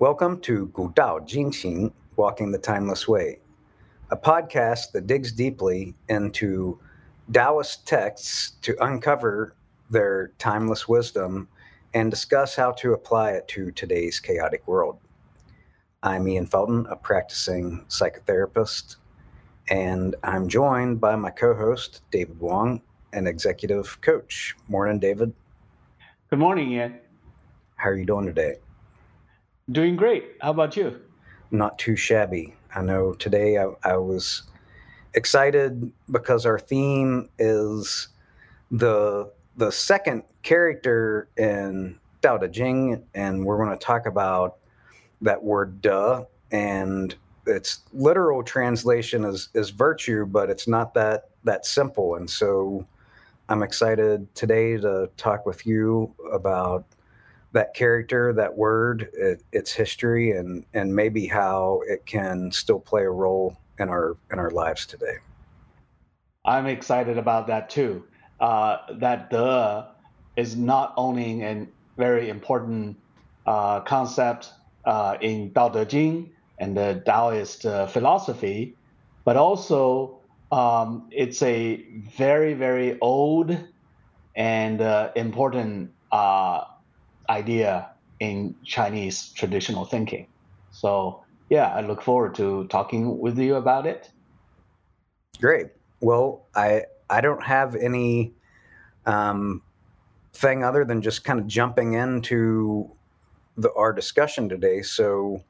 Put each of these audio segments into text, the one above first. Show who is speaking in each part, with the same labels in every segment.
Speaker 1: Welcome to Gu Dao Jingqing, Walking the Timeless Way, a podcast that digs deeply into Taoist texts to uncover their timeless wisdom and discuss how to apply it to today's chaotic world. I'm Ian Felton, a practicing psychotherapist, and I'm joined by my co host, David Wong, an executive coach. Morning, David.
Speaker 2: Good morning, Ian.
Speaker 1: How are you doing today?
Speaker 2: Doing great. How about you?
Speaker 1: Not too shabby. I know today I, I was excited because our theme is the the second character in Dao De Jing, and we're going to talk about that word "De" and its literal translation is is virtue, but it's not that that simple. And so, I'm excited today to talk with you about that character, that word, it, its history, and and maybe how it can still play a role in our in our lives today.
Speaker 2: I'm excited about that too. Uh, that De is not only a very important uh, concept uh, in Dao De Jing and the Taoist uh, philosophy, but also um, it's a very very old and uh, important uh, idea in Chinese traditional thinking. So yeah, I look forward to talking with you about it.
Speaker 1: Great. Well, I I don't have any um, thing other than just kind of jumping into the our discussion today. So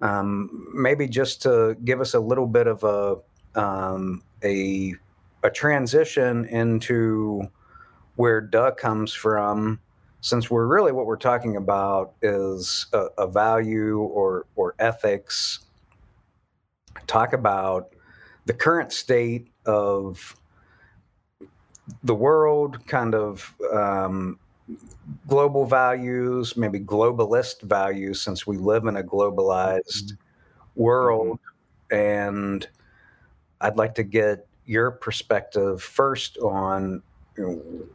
Speaker 1: um, maybe just to give us a little bit of a um, a a transition into where De comes from since we're really what we're talking about is a, a value or or ethics talk about the current state of the world kind of um, global values maybe globalist values since we live in a globalized mm-hmm. world mm-hmm. and i'd like to get your perspective first on you know,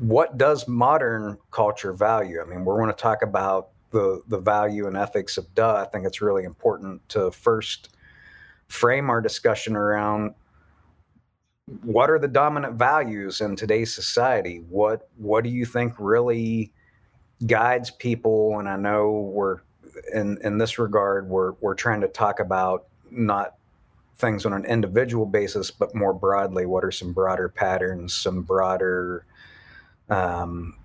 Speaker 1: what does modern culture value? I mean, we're going to talk about the the value and ethics of De. I think it's really important to first frame our discussion around what are the dominant values in today's society? What what do you think really guides people? And I know we're in in this regard we're we're trying to talk about not things on an individual basis, but more broadly, what are some broader patterns, some broader um,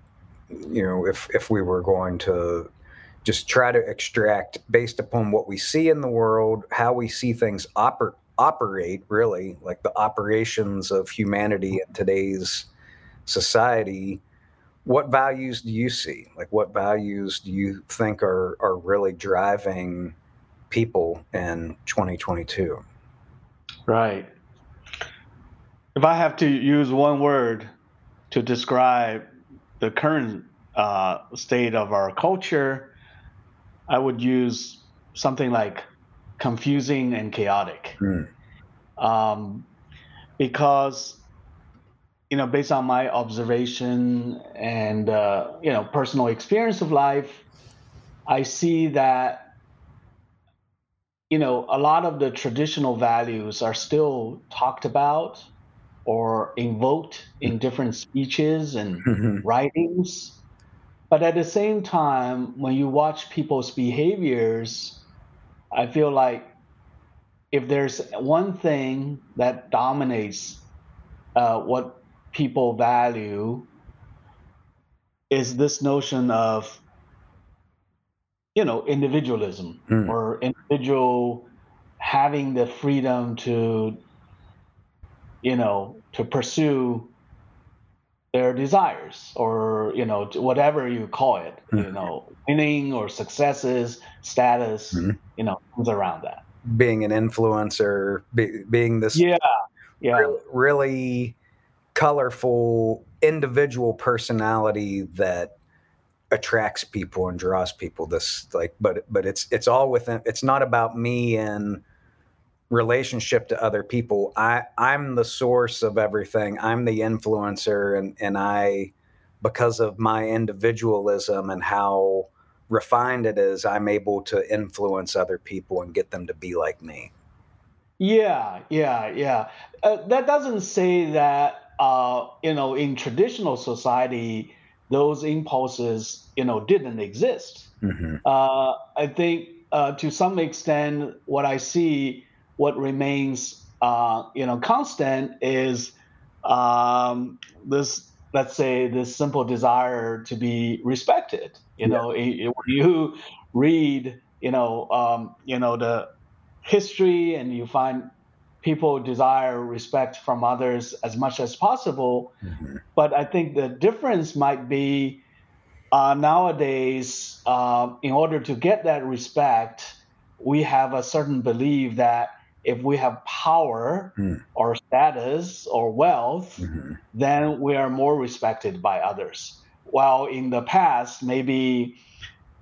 Speaker 1: you know, if if we were going to just try to extract based upon what we see in the world, how we see things oper- operate, really, like the operations of humanity in today's society. What values do you see? Like, what values do you think are are really driving people in 2022?
Speaker 2: Right. If I have to use one word to describe the current uh, state of our culture, I would use something like confusing and chaotic. Mm. Um, because, you know, based on my observation and, uh, you know, personal experience of life, I see that, you know, a lot of the traditional values are still talked about or invoked in different speeches and mm-hmm. writings. But at the same time, when you watch people's behaviors, I feel like if there's one thing that dominates uh, what people value, is this notion of you know individualism mm. or individual having the freedom to you know, to pursue their desires or you know whatever you call it mm-hmm. you know winning or successes status mm-hmm. you know things around that
Speaker 1: being an influencer be, being this
Speaker 2: yeah yeah
Speaker 1: really, really colorful individual personality that attracts people and draws people this like but but it's it's all within it's not about me and relationship to other people i i'm the source of everything i'm the influencer and and i because of my individualism and how refined it is, I'm able to influence other people and get them to be like me.
Speaker 2: Yeah, yeah, yeah. Uh, that doesn't say that uh, you know in traditional society those impulses you know didn't exist. Mm-hmm. Uh, I think uh, to some extent what I see what remains uh, you know constant is um, this let's say this simple desire to be respected. You know, when you read you know um, you know the history and you find people desire respect from others as much as possible. Mm-hmm. But I think the difference might be uh, nowadays, uh, in order to get that respect, we have a certain belief that if we have power mm. or status or wealth, mm-hmm. then we are more respected by others. While in the past, maybe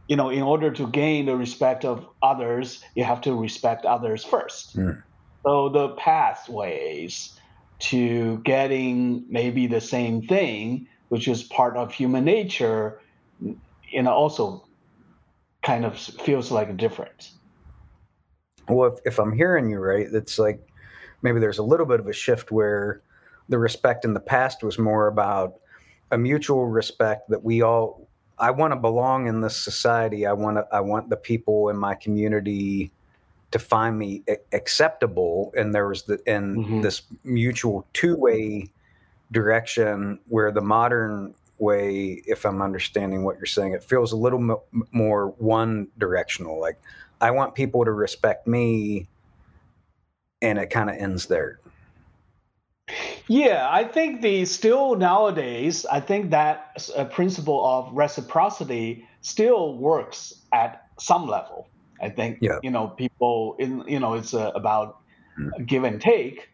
Speaker 2: you know, in order to gain the respect of others, you have to respect others first. Mm. So the pathways to getting maybe the same thing, which is part of human nature, you know, also kind of feels like a different.
Speaker 1: Well, if, if I'm hearing you right, it's like maybe there's a little bit of a shift where the respect in the past was more about a mutual respect that we all I want to belong in this society. I want to, I want the people in my community to find me acceptable. And there was the, in mm-hmm. this mutual two way direction where the modern way, if I'm understanding what you're saying, it feels a little m- more one directional. Like I want people to respect me and it kind of ends there.
Speaker 2: Yeah, I think the still nowadays, I think that a principle of reciprocity still works at some level. I think yeah. you know people in you know it's uh, about mm. give and take,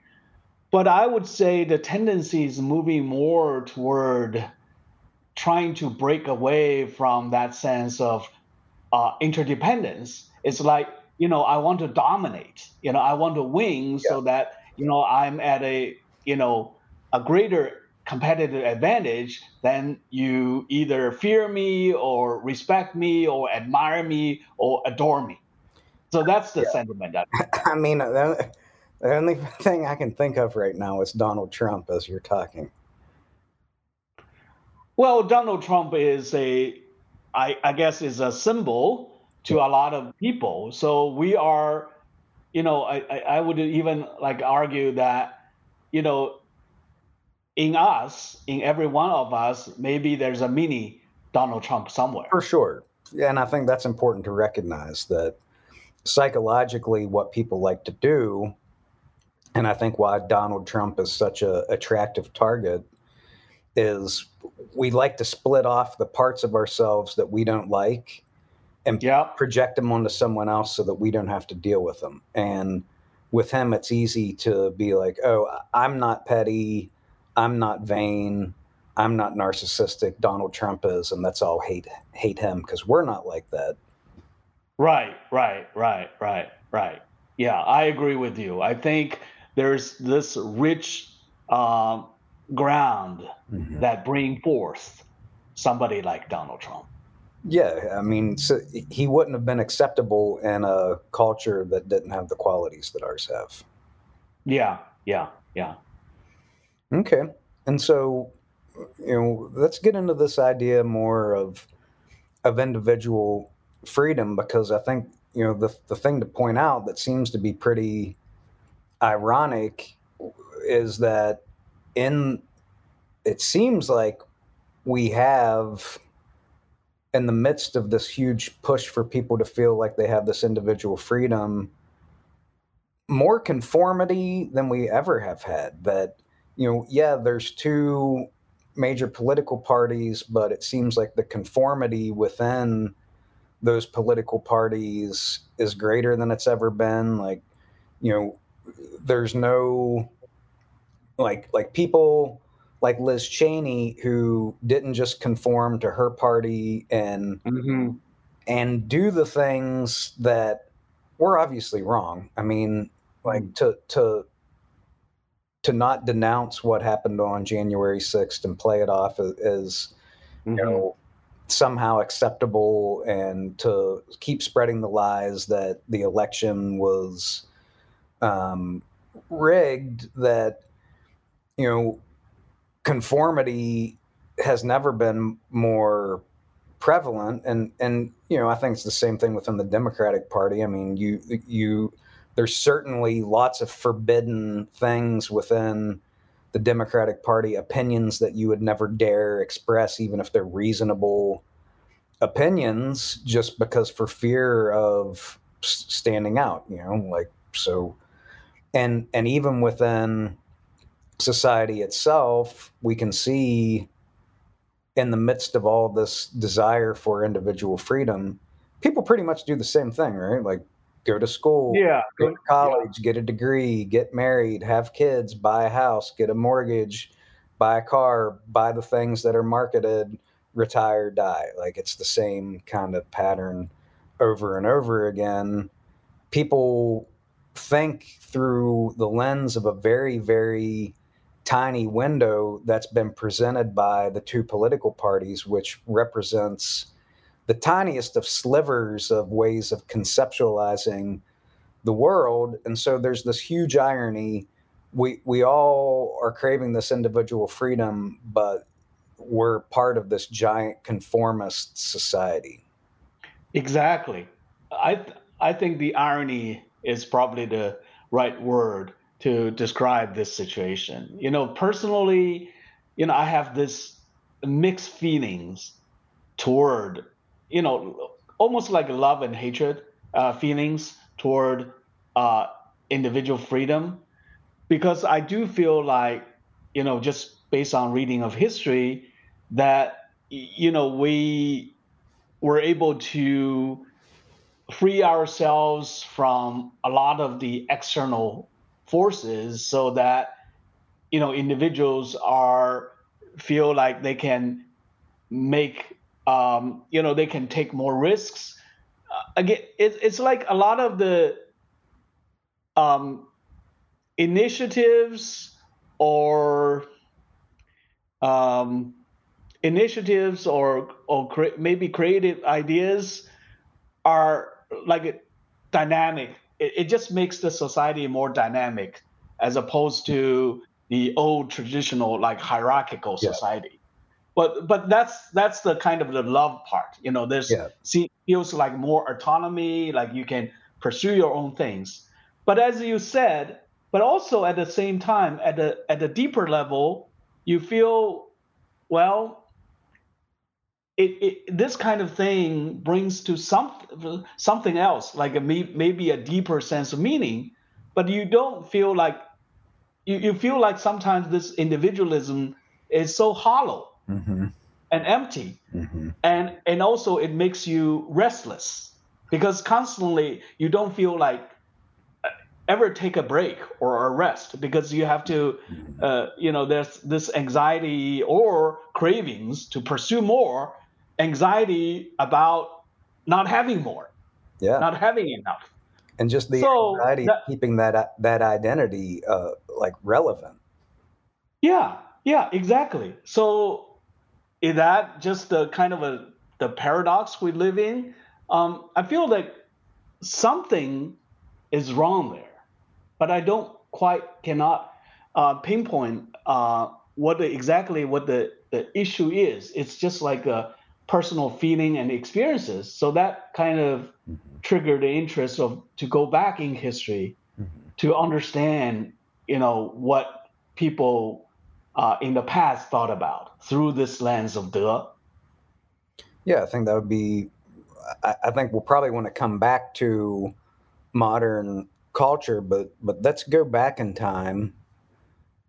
Speaker 2: but I would say the tendency is moving more toward trying to break away from that sense of uh, interdependence. It's like you know I want to dominate, you know I want to win yeah. so that you know I'm at a you know a greater competitive advantage, then you either fear me or respect me or admire me or adore me. So that's the yeah. sentiment.
Speaker 1: I mean, the, the only thing I can think of right now is Donald Trump as you're talking.
Speaker 2: Well, Donald Trump is a, I, I guess, is a symbol to a lot of people. So we are, you know, I, I would even like argue that you know, in us, in every one of us, maybe there's a mini Donald Trump somewhere.
Speaker 1: For sure. And I think that's important to recognize that psychologically, what people like to do, and I think why Donald Trump is such a attractive target, is we like to split off the parts of ourselves that we don't like and yep. project them onto someone else so that we don't have to deal with them. And with him, it's easy to be like, oh, I'm not petty. I'm not vain. I'm not narcissistic. Donald Trump is, and let's all hate hate him because we're not like that.
Speaker 2: Right, right, right, right, right. Yeah, I agree with you. I think there's this rich um, ground mm-hmm. that bring forth somebody like Donald Trump.
Speaker 1: Yeah, I mean, so he wouldn't have been acceptable in a culture that didn't have the qualities that ours have.
Speaker 2: Yeah, yeah, yeah.
Speaker 1: Okay, and so you know, let's get into this idea more of of individual freedom because I think you know the the thing to point out that seems to be pretty ironic is that in it seems like we have in the midst of this huge push for people to feel like they have this individual freedom, more conformity than we ever have had. That, you know, yeah, there's two major political parties, but it seems like the conformity within those political parties is greater than it's ever been. Like, you know, there's no like like people like Liz Cheney, who didn't just conform to her party and mm-hmm. and do the things that were obviously wrong. I mean, like to to to not denounce what happened on January sixth and play it off as, as mm-hmm. you know somehow acceptable and to keep spreading the lies that the election was um, rigged that you know conformity has never been more prevalent. And and you know I think it's the same thing within the Democratic Party. I mean you you there's certainly lots of forbidden things within the Democratic Party opinions that you would never dare express even if they're reasonable opinions just because for fear of standing out you know like so. And and even within society itself we can see in the midst of all this desire for individual freedom people pretty much do the same thing right? Like go to school
Speaker 2: yeah
Speaker 1: go to college yeah. get a degree get married have kids buy a house get a mortgage buy a car buy the things that are marketed retire die. Like it's the same kind of pattern over and over again. People think through the lens of a very, very tiny window that's been presented by the two political parties, which represents the tiniest of slivers of ways of conceptualizing the world. And so there's this huge irony. We, we all are craving this individual freedom, but we're part of this giant conformist society.
Speaker 2: Exactly. I, I think the irony is probably the right word to describe this situation. You know, personally, you know, I have this mixed feelings toward, you know, almost like love and hatred uh, feelings toward uh, individual freedom, because I do feel like, you know, just based on reading of history, that you know we were able to free ourselves from a lot of the external forces so that you know individuals are feel like they can make um, you know they can take more risks uh, again it, it's like a lot of the um, initiatives or um, initiatives or or cre- maybe creative ideas are like dynamic. It, it just makes the society more dynamic as opposed to the old traditional like hierarchical yeah. society. But but that's that's the kind of the love part. You know, there's yeah. see, feels like more autonomy, like you can pursue your own things. But as you said, but also at the same time, at the at the deeper level, you feel well it, it, this kind of thing brings to some something else, like a, maybe a deeper sense of meaning, but you don't feel like you, you feel like sometimes this individualism is so hollow mm-hmm. and empty, mm-hmm. and and also it makes you restless because constantly you don't feel like uh, ever take a break or a rest because you have to mm-hmm. uh, you know there's this anxiety or cravings to pursue more anxiety about not having more,
Speaker 1: yeah,
Speaker 2: not having enough,
Speaker 1: and just the so anxiety that, keeping that that identity uh, like relevant.
Speaker 2: Yeah, yeah, exactly. So is that just the kind of a the paradox we live in? Um, I feel like something is wrong there, but I don't quite cannot uh, pinpoint uh, what the, exactly what the, the issue is. It's just like a personal feeling and experiences. So that kind of mm-hmm. triggered the interest of to go back in history mm-hmm. to understand, you know, what people uh, in the past thought about through this lens of De.
Speaker 1: Yeah, I think that would be. I, I think we'll probably want to come back to modern culture, but but let's go back in time,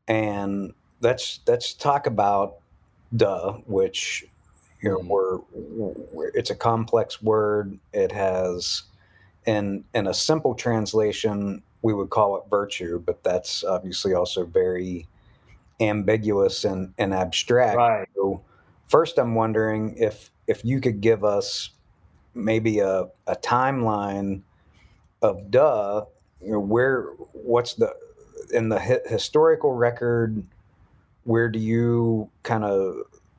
Speaker 1: and let's let's talk about De, which you know, we're, we're, it's a complex word. It has, in in a simple translation, we would call it virtue, but that's obviously also very ambiguous and, and abstract.
Speaker 2: Right.
Speaker 1: So first, I'm wondering if if you could give us maybe a, a timeline of De, you know, where what's the in the hi- historical record, where do you kind of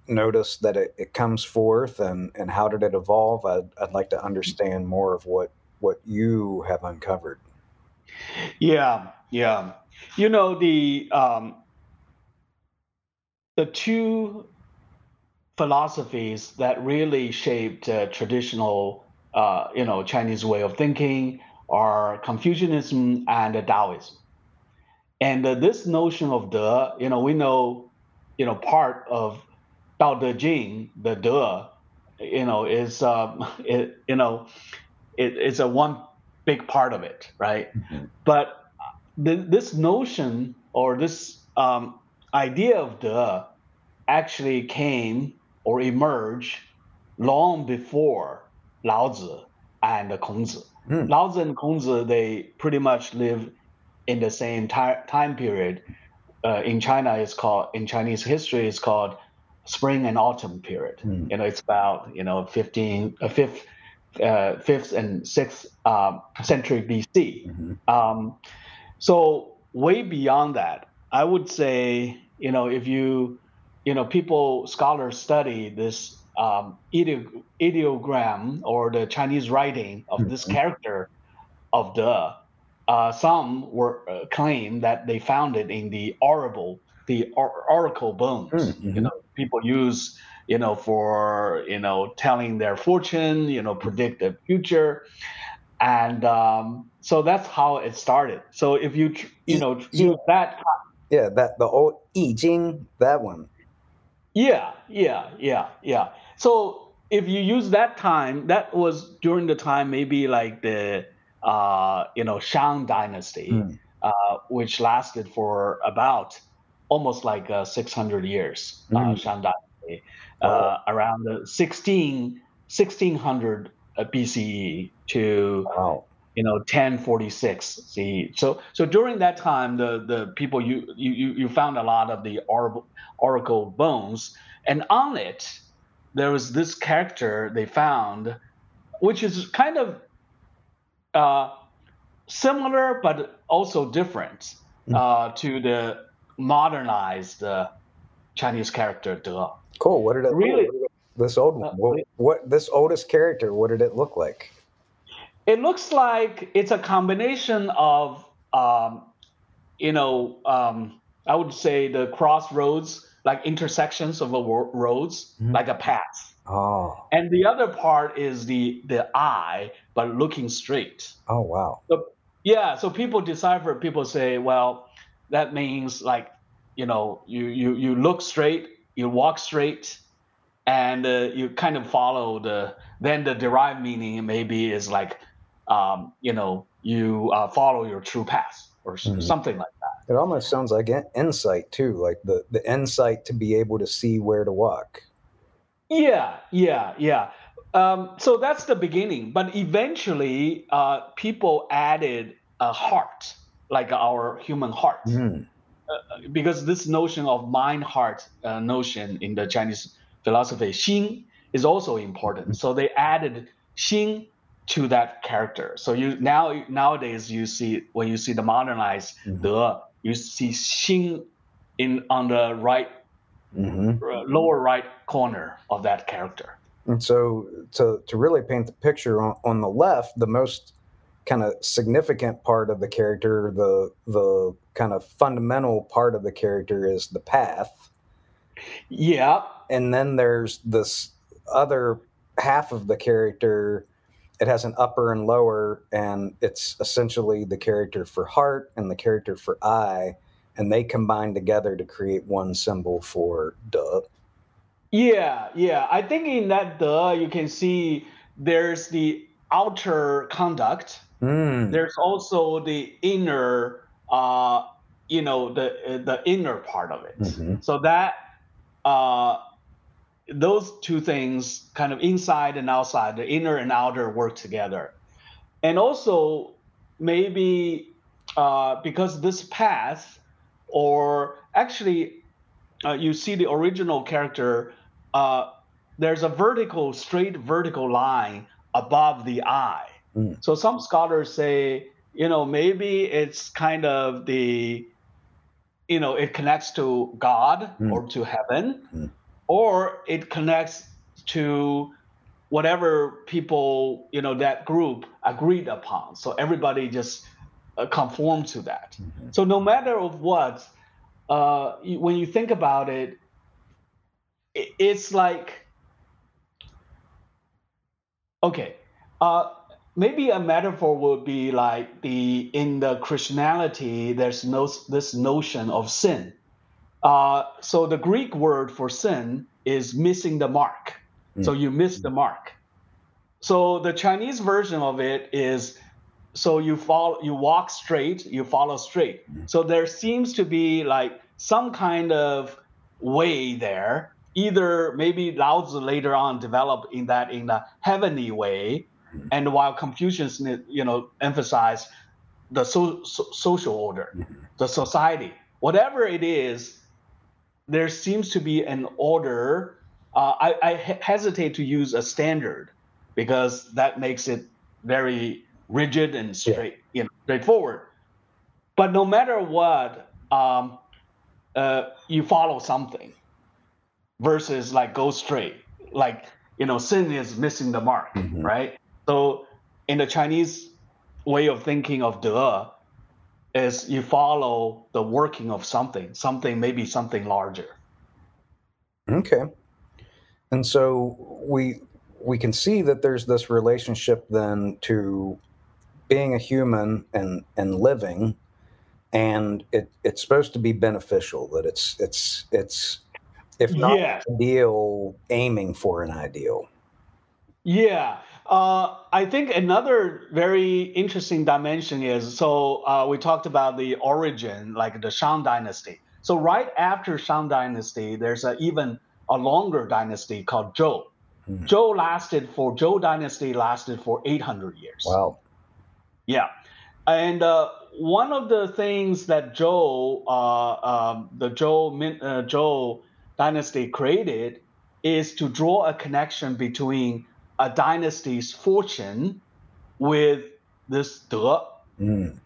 Speaker 1: notice that it, it comes forth and, and how did it evolve? I'd, I'd like to understand more of what, what you have uncovered.
Speaker 2: Yeah, yeah. You know, the, um, the two philosophies that really shaped uh, traditional, uh, you know, Chinese way of thinking are Confucianism and Taoism. And uh, this notion of the, you know, we know, you know, part of Dao De Jing, the De, you know, is, um, it, you know, it, it's a one big part of it, right? Mm-hmm. But the, this notion or this um, idea of De actually came or emerged long before Laozi and Kongzi. Mm. Laozi and Kongzi, they pretty much live in the same time period. Uh, in China, it's called in Chinese history, it's called spring and autumn period. Mm. You know, it's about you know 15, uh, fifth, uh, fifth and sixth uh, century BC. Mm-hmm. Um, so way beyond that, I would say you know if you you know people scholars study this um, ideogram or the Chinese writing of this mm-hmm. character of De. Uh, some were uh, claim that they found it in the oracle, the or- oracle bones. Mm-hmm. You know, people use you know for you know telling their fortune, you know, predict the future, and um, so that's how it started. So if you you know use that.
Speaker 1: Yeah, that the old I Ching, that one.
Speaker 2: Yeah, yeah, yeah, yeah. So if you use that time, that was during the time maybe like the uh, you know Shang dynasty, mm. uh, which lasted for about almost like uh, 600 years. Mm. Uh, around the 16 1600 uh, BCE to wow. you know 1046 CE. So so during that time, the the people you you you found a lot of the oracle, oracle bones, and on it there was this character they found, which is kind of uh, similar but also different hmm. uh, to the modernized uh, Chinese character De.
Speaker 1: Cool. What did it really? This old one. Uh, what, what this oldest character? What did it look like?
Speaker 2: It looks like it's a combination of, um, you know, um, I would say the crossroads, like intersections of a roads, mm-hmm. like a path.
Speaker 1: Oh.
Speaker 2: And the other part is the the eye, but looking straight.
Speaker 1: Oh wow.
Speaker 2: So, yeah, so people decipher. People say, well, that means like, you know, you you you look straight, you walk straight, and uh, you kind of follow the. Then the derived meaning maybe is like, um, you know, you uh, follow your true path or mm-hmm. something like that.
Speaker 1: It almost sounds like insight too, like the the insight to be able to see where to walk.
Speaker 2: Yeah, yeah, yeah. Um, so that's the beginning. But eventually, uh, people added a heart, like our human heart, mm. uh, because this notion of mind heart uh, notion in the Chinese philosophy, Xin, is also important. So they added Xin to that character. So you now nowadays you see when you see the modernized mm-hmm. De, you see Xin in on the right mm-hmm. lower right corner of that character.
Speaker 1: And so, to, to really paint the picture on, on the left, the most kind of significant part of the character, the the kind of fundamental part of the character is the path.
Speaker 2: Yeah.
Speaker 1: And then there's this other half of the character. It has an upper and lower, and it's essentially the character for heart and the character for eye and they combine together to create one symbol for De.
Speaker 2: Yeah, yeah. I think in that De, you can see there's the outer conduct. Mm. There's also the inner, uh, you know, the the inner part of it. Mm-hmm. So that uh, those two things, kind of inside and outside, the inner and outer, work together. And also maybe uh, because this path or actually uh, you see the original character uh, there's a vertical straight vertical line above the eye mm. so some scholars say you know maybe it's kind of the you know it connects to god mm. or to heaven mm. or it connects to whatever people you know that group agreed upon so everybody just uh, conform to that mm-hmm. so no matter of what uh, when you think about it, it it's like okay uh, maybe a metaphor would be like the in the christianity there's no this notion of sin uh, so the greek word for sin is missing the mark Mm. So you miss the mark. So the Chinese version of it is so you follow you walk straight, you follow straight. Mm. So there seems to be like some kind of way there. Either maybe Lao Tzu later on developed in that in a heavenly way, mm. and while Confucius you know emphasized the so, so, social order, mm-hmm. the society, whatever it is, there seems to be an order uh, I, I hesitate to use a standard because that makes it very rigid and straight, yeah. you know, straightforward. But no matter what, um, uh, you follow something versus like go straight. Like you know, sin is missing the mark, mm-hmm. right? So in the Chinese way of thinking of de is you follow the working of something, something maybe something larger.
Speaker 1: Okay. And so we we can see that there's this relationship then to being a human and and living and it it's supposed to be beneficial that it's it's it's if not yeah. ideal aiming for an ideal
Speaker 2: yeah uh, i think another very interesting dimension is so uh, we talked about the origin like the shang dynasty so right after shang dynasty there's a even a longer dynasty called Zhou. Hmm. Zhou lasted for Zhou dynasty lasted for 800 years.
Speaker 1: Wow.
Speaker 2: Yeah, and uh, one of the things that Zhou, uh, um, the Zhou uh, Zhou dynasty created is to draw a connection between a dynasty's fortune with this de. Mm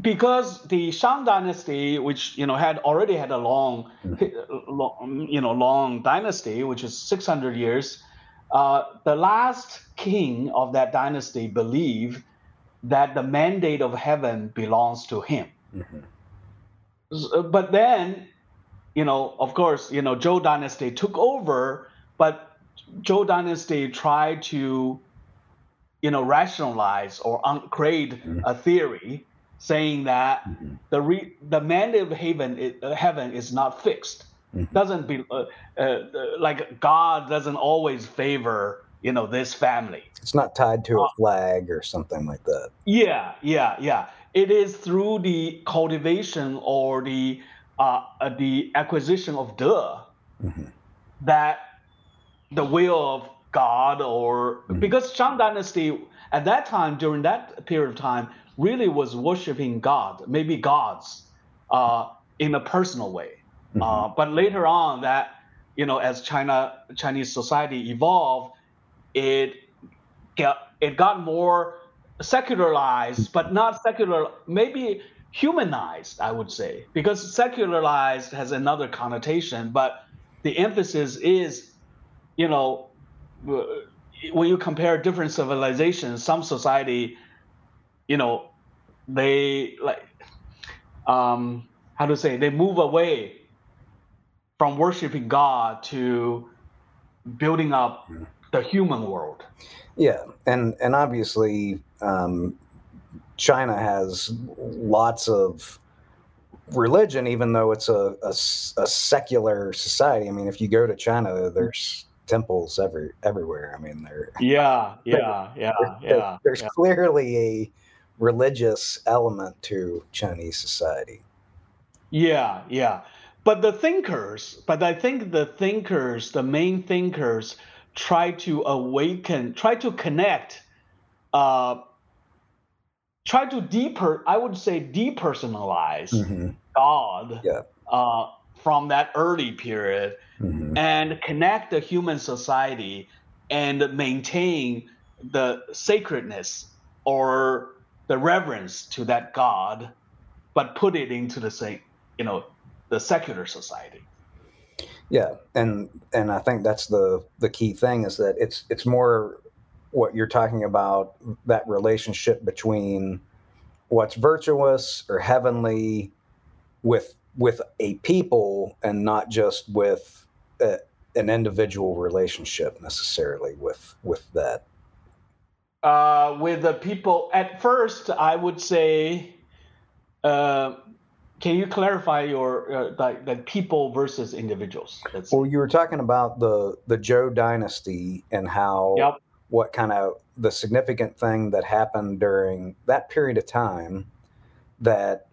Speaker 2: because the Shang dynasty, which you know had already had a long, long you know, long dynasty, which is 600 years, uh, the last king of that dynasty believed that the mandate of heaven belongs to him. Mm-hmm. But then, you know, of course, you know, Zhou dynasty took over, but Zhou dynasty tried to, you know, rationalize or un- create mm-hmm. a theory saying that mm-hmm. the re, the mandate of heaven is, uh, heaven is not fixed. Mm-hmm. Doesn't be uh, uh, like God doesn't always favor you know this family.
Speaker 1: It's not tied to a uh, flag or something like that.
Speaker 2: Yeah, yeah, yeah. It is through the cultivation or the uh, uh the acquisition of de mm-hmm. that the will of God or mm-hmm. because Shang Dynasty at that time during that period of time really was worshiping God, maybe gods, uh, in a personal way. Mm-hmm. Uh, but later on, that you know, as China Chinese society evolved, it got it got more secularized, but not secular, maybe humanized, I would say, because secularized has another connotation, but the emphasis is, you know, when you compare different civilizations, some society you know, they like um, how to say they move away from worshiping God to building up the human world.
Speaker 1: Yeah, and and obviously um, China has lots of religion, even though it's a, a, a, secular society. I mean, if you go to China, there's temples every everywhere. I mean, there.
Speaker 2: Yeah, yeah, yeah, yeah.
Speaker 1: There's
Speaker 2: yeah.
Speaker 1: clearly a religious element to Chinese society.
Speaker 2: Yeah, yeah. But the thinkers, but I think the thinkers, the main thinkers, try to awaken, try to connect, uh, try to deeper, I would say, depersonalize mm-hmm. God yeah. uh, from that early period mm-hmm. and connect the human society and maintain the sacredness or the reverence to that God, but put it into the same, you know, the secular society.
Speaker 1: Yeah, and and I think that's the the key thing is that it's it's more what you're talking about that relationship between what's virtuous or heavenly with with a people and not just with a, an individual relationship necessarily with with that
Speaker 2: uh, with the people at first i would say uh, can you clarify your uh, like, like people versus individuals
Speaker 1: Let's well you were talking about the the Zhou dynasty and how yep. what kind of the significant thing that happened during that period of time that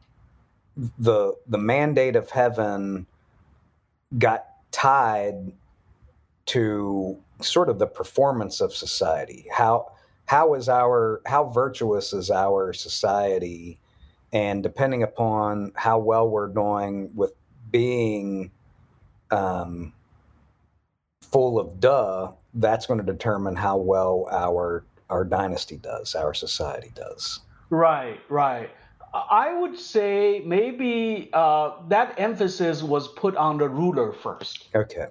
Speaker 1: the the mandate of heaven got tied to sort of the performance of society. How how is our how virtuous is our society? And depending upon how well we're doing with being um, full of De that's going to determine how well our our dynasty does our society does.
Speaker 2: Right right I would say maybe uh, that emphasis was put on the ruler first.
Speaker 1: Okay.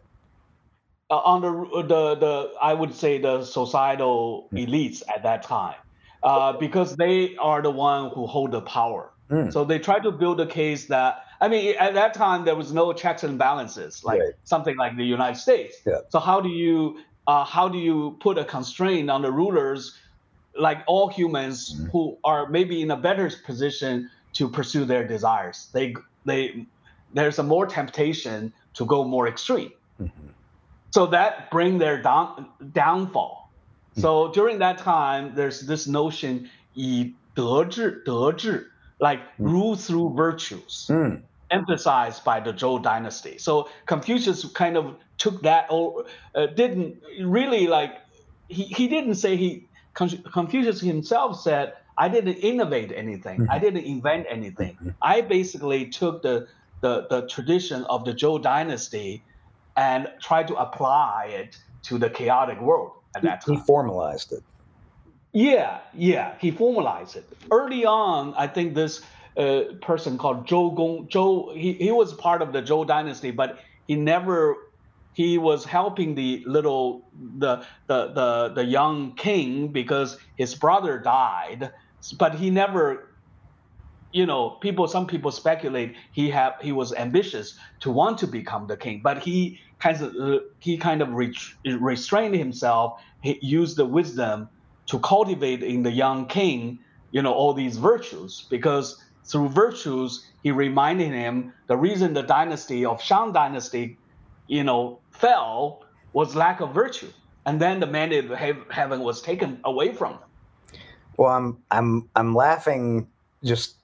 Speaker 2: Uh, on the, the the I would say the societal mm. elites at that time, uh, because they are the one who hold the power. Mm. So they try to build a case that I mean at that time there was no checks and balances like right. something like the United States.
Speaker 1: Yeah.
Speaker 2: So how do you uh, how do you put a constraint on the rulers like all humans mm-hmm. who are maybe in a better position to pursue their desires. They they there's a more temptation to go more extreme. Mm-hmm. So that bring their down, downfall. Mm-hmm. So during that time, there's this notion 以德治德治 like mm. rule through virtues. Mm. Emphasized by the Zhou dynasty. So Confucius kind of took that or uh, didn't really like he, he didn't say he Confucius himself said, I didn't innovate anything. Mm-hmm. I didn't invent anything. Mm-hmm. I basically took the, the, the tradition of the Zhou dynasty and tried to apply it to the chaotic world at that time.
Speaker 1: He formalized it.
Speaker 2: Yeah, yeah, he formalized it. Early on, I think this uh, person called Zhou Gong, Zhou, he, he was part of the Zhou dynasty, but he never he was helping the little the the the, the young king because his brother died but he never you know people some people speculate he have he was ambitious to want to become the king but he kind of uh, he kind of re- restrained himself he used the wisdom to cultivate in the young king you know all these virtues because through virtues he reminded him the reason the dynasty of shang dynasty you know fell was lack of virtue, and then the mandate of heaven was taken away from them.
Speaker 1: Well, I'm I'm I'm laughing just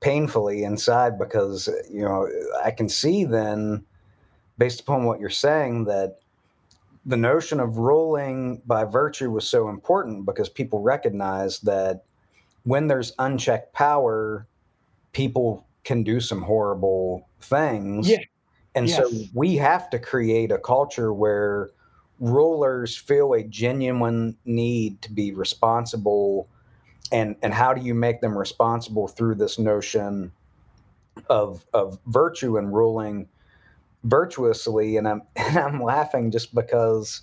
Speaker 1: painfully inside because you know I can see then, based upon what you're saying, that the notion of ruling by virtue was so important because people recognize that when there's unchecked power, people can do some horrible things.
Speaker 2: Yeah.
Speaker 1: And yes. so we have to create a culture where rulers feel a genuine need to be responsible. And and how do you make them responsible through this notion of of virtue and ruling virtuously? And I'm and I'm laughing just because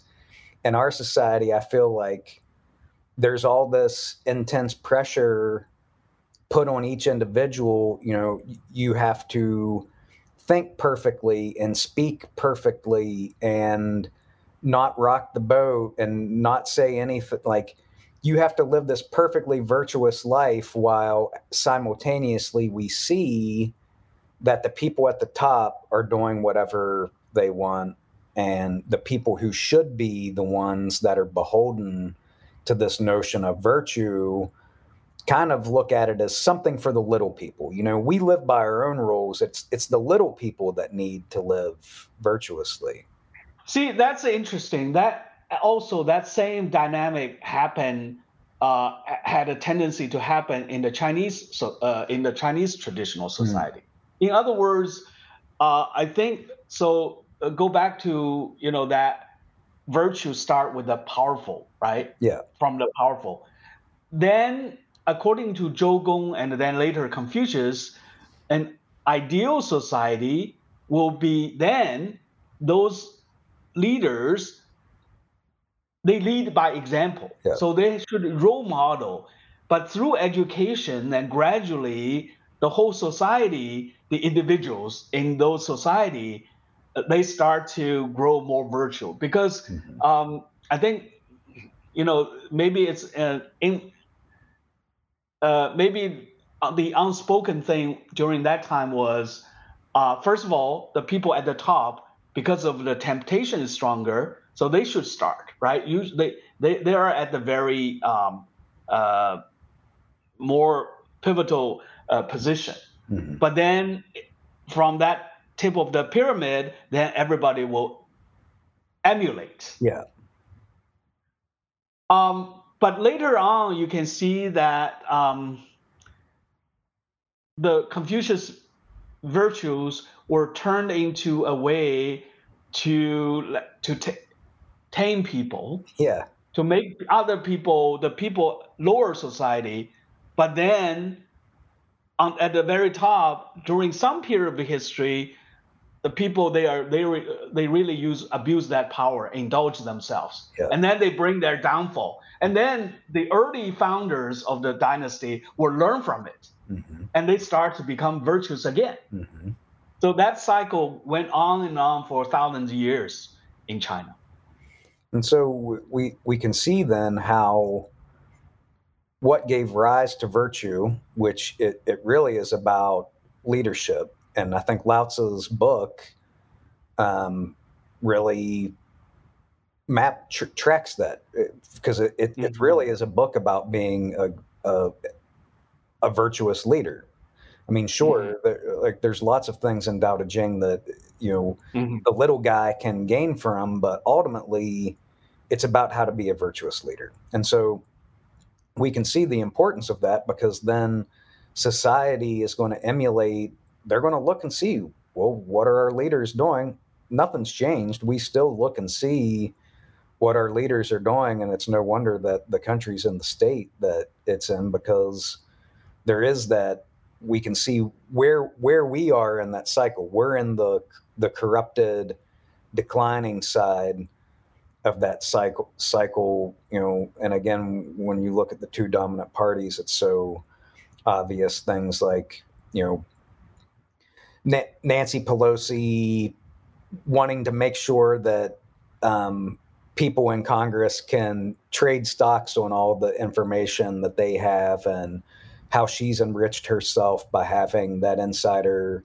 Speaker 1: in our society I feel like there's all this intense pressure put on each individual. You know you have to think perfectly and speak perfectly and not rock the boat and not say anything like you have to live this perfectly virtuous life while simultaneously we see that the people at the top are doing whatever they want and the people who should be the ones that are beholden to this notion of virtue kind of look at it as something for the little people. You know, we live by our own rules. It's it's the little people that need to live virtuously.
Speaker 2: See, that's interesting. That also that same dynamic happened uh, had a tendency to happen in the Chinese so uh, in the Chinese traditional hmm. society. Mm. In other words, uh, I think so. Uh, go back to you know that virtue start with the powerful, right?
Speaker 1: Yeah.
Speaker 2: From the powerful, then according to Zhou Gong and then later Confucius, an ideal society will be then those leaders they lead by example. Yeah. So they should role model. But through education and gradually the whole society, the individuals in those society, uh, they start to grow more virtual because mm-hmm. um, I think you know maybe it's uh, in uh, maybe the unspoken thing during that time was uh, first of all the people at the top because of the temptation is stronger so they should start right? Usually they, they are at the very um, uh, more pivotal uh, position. Mm-hmm. but then from that tip of the pyramid then everybody will emulate.
Speaker 1: Yeah.
Speaker 2: Um, but later on you can see that um, the confucius virtues were turned into a way to to t- tame people.
Speaker 1: Yeah.
Speaker 2: To make other people, the people lower society, but then on, at the very top, during some period of history, the people they are they re, they really use abuse that power, indulge themselves, yeah. and then they bring their downfall. And then the early founders of the dynasty will learn from it, mm-hmm. and they start to become virtuous again. Mm-hmm. So that cycle went on and on for thousands of years in China.
Speaker 1: And so we we can see then how what gave rise to virtue, which it, it really is about leadership. And I think Lao Tzu's book um, really map tr- tracks that because it, it, mm-hmm. it, really is a book about being a, a, a virtuous leader. I mean, sure, mm-hmm. there, like there's lots of things in Tao Te Ching that you know mm-hmm. the little guy can gain from, but ultimately, it's about how to be a virtuous leader. And so we can see the importance of that because then society is going to emulate, they're going to look and see, well, what are our leaders doing? Nothing's changed. We still look and see what our leaders are doing. And it's no wonder that the country's in the state that it's in because there is that we can see where where we are in that cycle. We're in the the corrupted, declining side of that cycle cycle you know and again when you look at the two dominant parties it's so obvious things like you know Na- Nancy Pelosi wanting to make sure that um, people in Congress can trade stocks on all the information that they have and how she's enriched herself by having that insider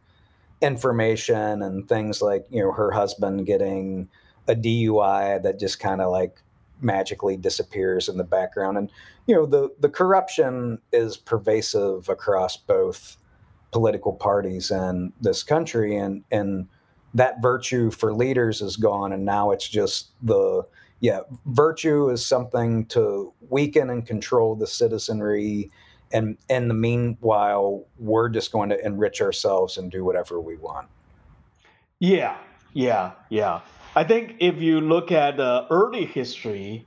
Speaker 1: information and things like you know her husband getting a DUI that just kind of like magically disappears in the background. And you know, the the corruption is pervasive across both political parties in this country, and and that virtue for leaders is gone, and now it's just the yeah, virtue is something to weaken and control the citizenry. And in the meanwhile, we're just going to enrich ourselves and do whatever we want.
Speaker 2: Yeah, yeah, yeah. I think if you look at the early history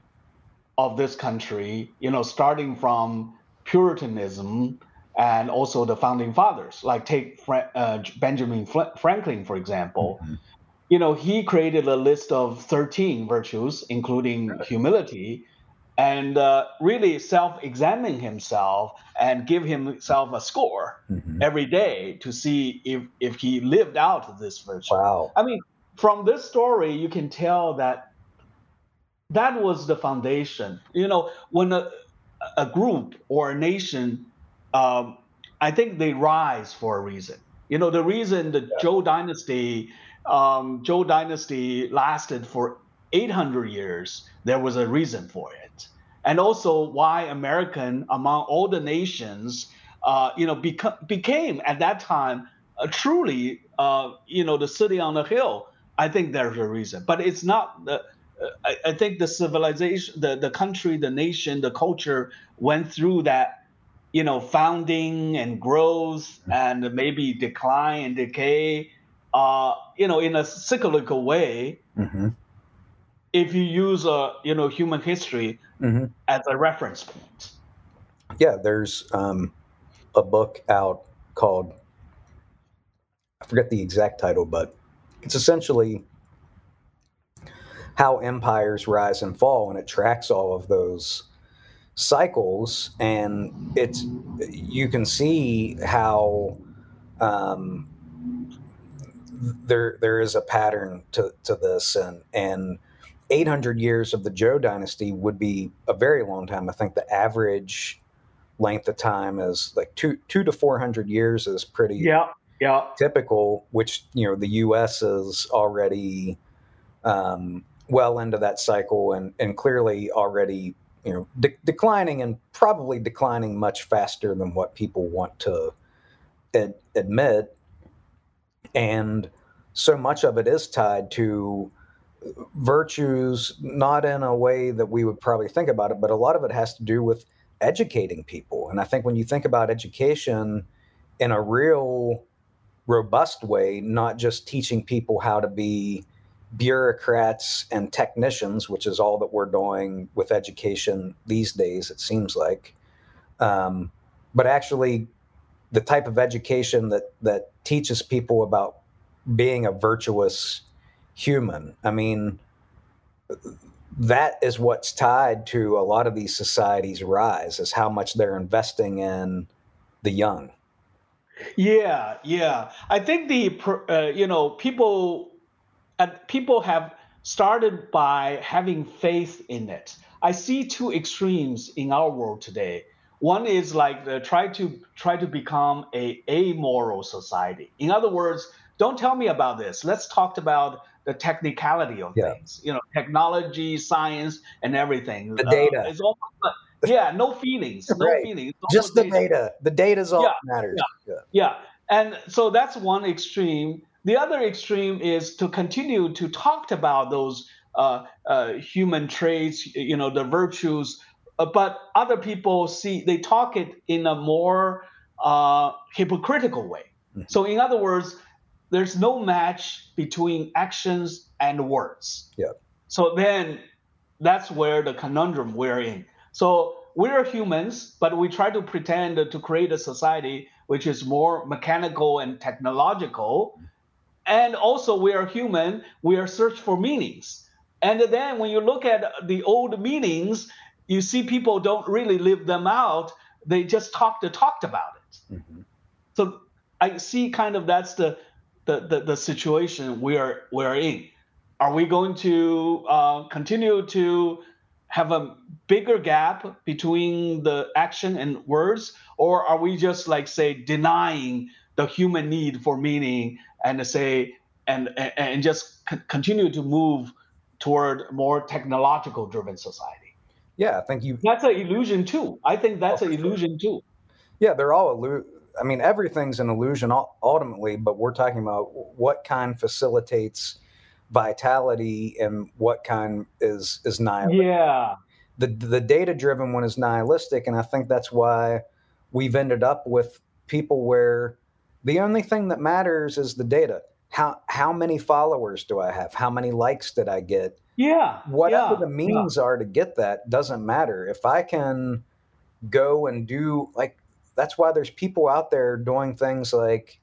Speaker 2: of this country, you know, starting from Puritanism and also the founding fathers, like take uh, Benjamin Franklin, for example. Mm-hmm. You know, he created a list of 13 virtues, including humility, and uh, really self-examine himself and give himself a score mm-hmm. every day to see if if he lived out this virtue.
Speaker 1: Wow.
Speaker 2: I mean, from this story, you can tell that that was the foundation. You know, when a, a group or a nation, um, I think they rise for a reason. You know, the reason the yeah. Zhou dynasty, um, Zhou dynasty lasted for 800 years, there was a reason for it. And also why American, among all the nations, uh, you know, beca- became at that time uh, truly, uh, you know, the city on the hill I think there's a reason, but it's not the. Uh, I, I, think the civilization, the the country, the nation, the culture went through that, you know, founding and growth mm-hmm. and maybe decline and decay, uh, you know, in a cyclical way. Mm-hmm. If you use a you know human history mm-hmm. as a reference point.
Speaker 1: Yeah, there's um, a book out called I forget the exact title, but it's essentially how empires rise and fall, and it tracks all of those cycles, and it's you can see how um, there there is a pattern to, to this, and and 800 years of the Zhou dynasty would be a very long time. I think the average length of time is like two two to 400 years is pretty
Speaker 2: yeah yeah
Speaker 1: typical. Which you know the U.S. is already um, well into that cycle, and and clearly already you know de- declining and probably declining much faster than what people want to ad- admit. And so much of it is tied to virtues not in a way that we would probably think about it but a lot of it has to do with educating people. And i think when you think about education in a real robust way not just teaching people how to be bureaucrats and technicians which is all that we're doing with education these days it seems like um, but actually the type of education that that teaches people about being a virtuous human. I mean, that is what's tied to a lot of these societies' rise is how much they're investing in the young.
Speaker 2: Yeah, yeah. I think the uh, you know people uh, people have started by having faith in it. I see two extremes in our world today. One is like the, try to try to become a amoral society. In other words, don't tell me about this. Let's talk about the technicality of yeah. things. You know, technology, science, and everything.
Speaker 1: The data.
Speaker 2: Uh, it's almost like, yeah, no feelings, no right. feelings.
Speaker 1: Just the data. data. The data is all yeah, that matters.
Speaker 2: Yeah, yeah. yeah. And so that's one extreme. The other extreme is to continue to talk about those uh, uh, human traits, you know, the virtues uh, but other people see they talk it in a more uh, hypocritical way. Mm-hmm. So in other words, there's no match between actions and words.
Speaker 1: Yeah.
Speaker 2: So then that's where the conundrum we're in. So we're humans, but we try to pretend to create a society which is more mechanical and technological. And also we are human, we are search for meanings. And then when you look at the old meanings, you see people don't really live them out. They just talked talked about it. Mm-hmm. So I see kind of that's the the, the, the situation we're we're in. Are we going to uh, continue to have a bigger gap between the action and words, or are we just like say denying the human need for meaning and say and and, just continue to move toward more technological driven society?
Speaker 1: Yeah, thank you.
Speaker 2: That's an illusion too. I think that's oh, an illusion too.
Speaker 1: Yeah, they're all illusion. I mean, everything's an illusion ultimately, but we're talking about what kind facilitates vitality and what kind is is nihilistic.
Speaker 2: Yeah.
Speaker 1: The the data driven one is nihilistic, and I think that's why we've ended up with people where the only thing that matters is the data. How how many followers do I have? How many likes did I get?
Speaker 2: Yeah.
Speaker 1: Whatever
Speaker 2: yeah,
Speaker 1: the means yeah. are to get that doesn't matter. If I can go and do like that's why there's people out there doing things like